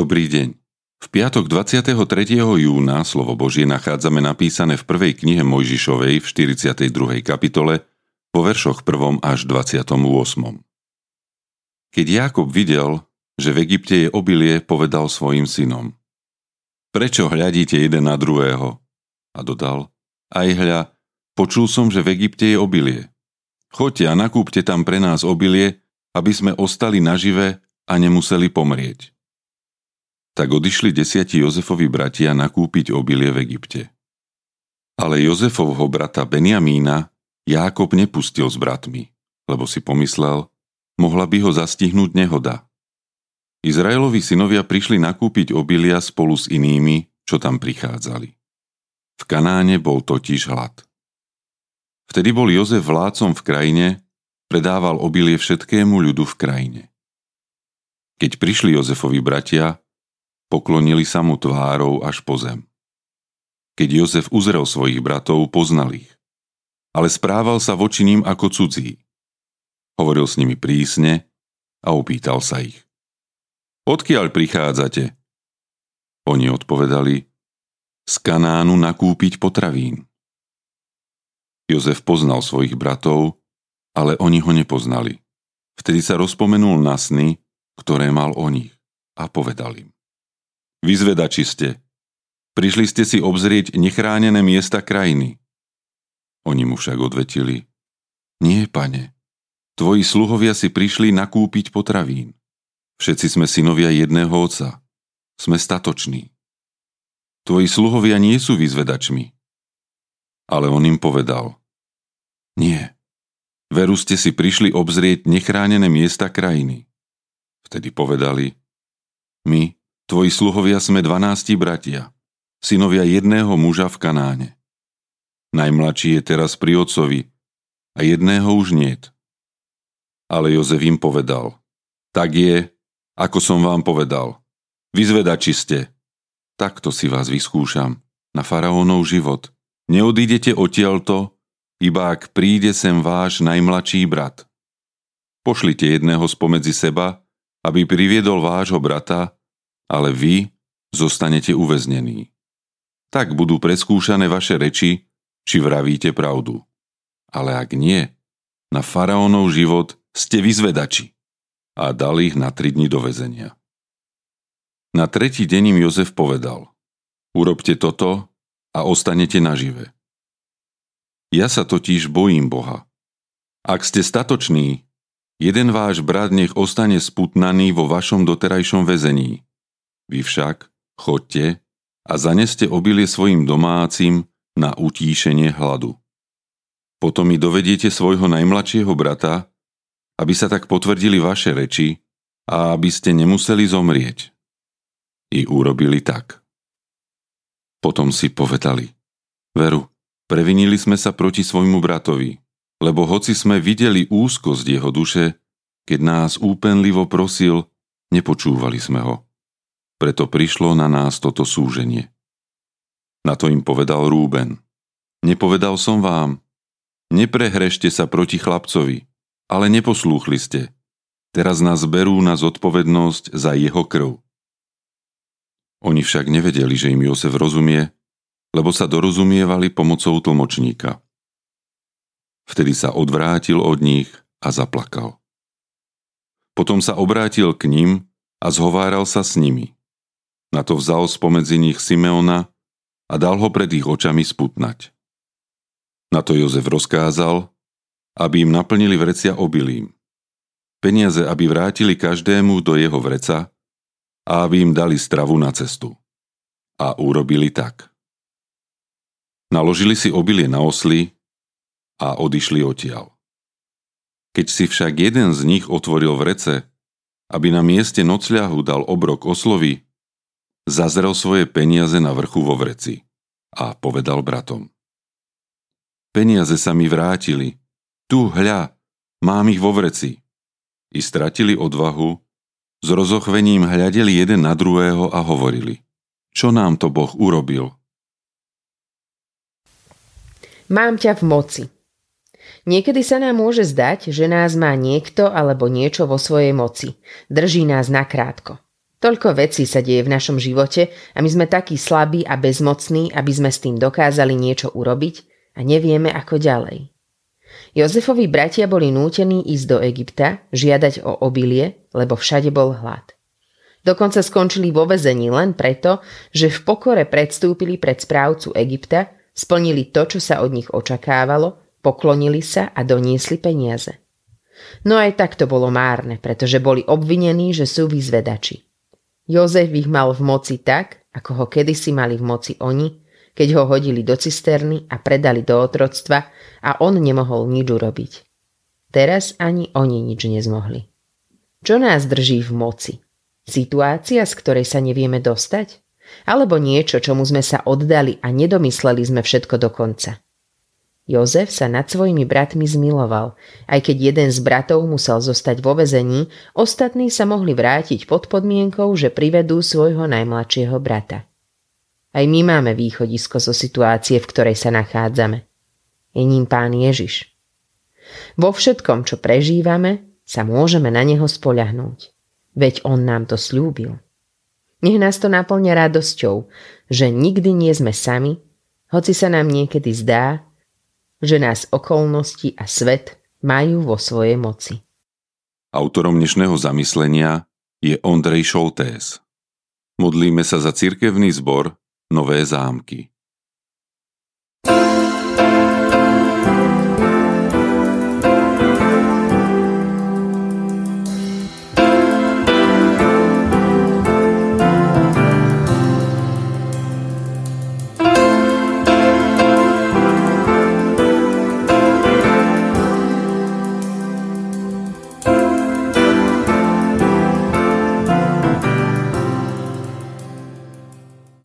Dobrý deň. V piatok 23. júna slovo Božie nachádzame napísané v prvej knihe Mojžišovej v 42. kapitole po veršoch 1. až 28. Keď Jákob videl, že v Egypte je obilie, povedal svojim synom. Prečo hľadíte jeden na druhého? A dodal, aj hľa, počul som, že v Egypte je obilie. Choďte a nakúpte tam pre nás obilie, aby sme ostali nažive a nemuseli pomrieť tak odišli desiati Jozefovi bratia nakúpiť obilie v Egypte. Ale Jozefovho brata Benjamína Jákob nepustil s bratmi, lebo si pomyslel, mohla by ho zastihnúť nehoda. Izraelovi synovia prišli nakúpiť obilia spolu s inými, čo tam prichádzali. V Kanáne bol totiž hlad. Vtedy bol Jozef vládcom v krajine, predával obilie všetkému ľudu v krajine. Keď prišli Jozefovi bratia, Poklonili sa mu tvárou až po zem. Keď Jozef uzrel svojich bratov, poznal ich. Ale správal sa voči ním ako cudzí. Hovoril s nimi prísne a opýtal sa ich. Odkiaľ prichádzate? Oni odpovedali, z Kanánu nakúpiť potravín. Jozef poznal svojich bratov, ale oni ho nepoznali. Vtedy sa rozpomenul na sny, ktoré mal o nich a povedal im. Vyzvedači ste. Prišli ste si obzrieť nechránené miesta krajiny. Oni mu však odvetili. Nie, pane. Tvoji sluhovia si prišli nakúpiť potravín. Všetci sme synovia jedného oca. Sme statoční. Tvoji sluhovia nie sú vyzvedačmi. Ale on im povedal. Nie. Veru ste si prišli obzrieť nechránené miesta krajiny. Vtedy povedali. My, Tvoji sluhovia sme dvanácti bratia, synovia jedného muža v Kanáne. Najmladší je teraz pri otcovi a jedného už niet. Ale Jozef im povedal, tak je, ako som vám povedal. Vyzvedači ste. Takto si vás vyskúšam na faraónov život. Neodídete odtiaľto, iba ak príde sem váš najmladší brat. Pošlite jedného spomedzi seba, aby priviedol vášho brata ale vy zostanete uväznení. Tak budú preskúšané vaše reči, či vravíte pravdu. Ale ak nie, na faraónov život ste vyzvedači. A dal ich na tri dni do väzenia. Na tretí deň im Jozef povedal, urobte toto a ostanete nažive. Ja sa totiž bojím Boha. Ak ste statoční, jeden váš brat nech ostane sputnaný vo vašom doterajšom väzení vy však chodte a zaneste obilie svojim domácim na utíšenie hladu. Potom mi dovediete svojho najmladšieho brata, aby sa tak potvrdili vaše reči a aby ste nemuseli zomrieť. I urobili tak. Potom si povedali, veru, previnili sme sa proti svojmu bratovi, lebo hoci sme videli úzkosť jeho duše, keď nás úpenlivo prosil, nepočúvali sme ho preto prišlo na nás toto súženie. Na to im povedal Rúben. Nepovedal som vám, neprehrešte sa proti chlapcovi, ale neposlúchli ste. Teraz nás berú na zodpovednosť za jeho krv. Oni však nevedeli, že im Jozef rozumie, lebo sa dorozumievali pomocou tlmočníka. Vtedy sa odvrátil od nich a zaplakal. Potom sa obrátil k ním a zhováral sa s nimi. Na to vzal spomedzi nich Simeona a dal ho pred ich očami sputnať. Na to Jozef rozkázal, aby im naplnili vrecia obilím. Peniaze, aby vrátili každému do jeho vreca a aby im dali stravu na cestu. A urobili tak. Naložili si obilie na osly a odišli odtiaľ. Keď si však jeden z nich otvoril vrece, aby na mieste nocľahu dal obrok oslovy, zazrel svoje peniaze na vrchu vo vreci a povedal bratom. Peniaze sa mi vrátili. Tu, hľa, mám ich vo vreci. I stratili odvahu, s rozochvením hľadeli jeden na druhého a hovorili. Čo nám to Boh urobil? Mám ťa v moci. Niekedy sa nám môže zdať, že nás má niekto alebo niečo vo svojej moci. Drží nás nakrátko. Toľko vecí sa deje v našom živote a my sme takí slabí a bezmocní, aby sme s tým dokázali niečo urobiť a nevieme ako ďalej. Jozefovi bratia boli nútení ísť do Egypta, žiadať o obilie, lebo všade bol hlad. Dokonca skončili vo vezení len preto, že v pokore predstúpili pred správcu Egypta, splnili to, čo sa od nich očakávalo, poklonili sa a doniesli peniaze. No aj tak to bolo márne, pretože boli obvinení, že sú vyzvedači. Jozef ich mal v moci tak, ako ho kedysi mali v moci oni, keď ho hodili do cisterny a predali do otroctva a on nemohol nič urobiť. Teraz ani oni nič nezmohli. Čo nás drží v moci? Situácia, z ktorej sa nevieme dostať? Alebo niečo, čomu sme sa oddali a nedomysleli sme všetko do konca? Jozef sa nad svojimi bratmi zmiloval. Aj keď jeden z bratov musel zostať vo vezení, ostatní sa mohli vrátiť pod podmienkou, že privedú svojho najmladšieho brata. Aj my máme východisko zo situácie, v ktorej sa nachádzame. Je ním pán Ježiš. Vo všetkom, čo prežívame, sa môžeme na neho spoľahnúť. Veď on nám to slúbil. Nech nás to naplňa radosťou, že nikdy nie sme sami, hoci sa nám niekedy zdá, že nás okolnosti a svet majú vo svojej moci. Autorom dnešného zamyslenia je Ondrej Šoltés. Modlíme sa za cirkevný zbor Nové zámky. thank you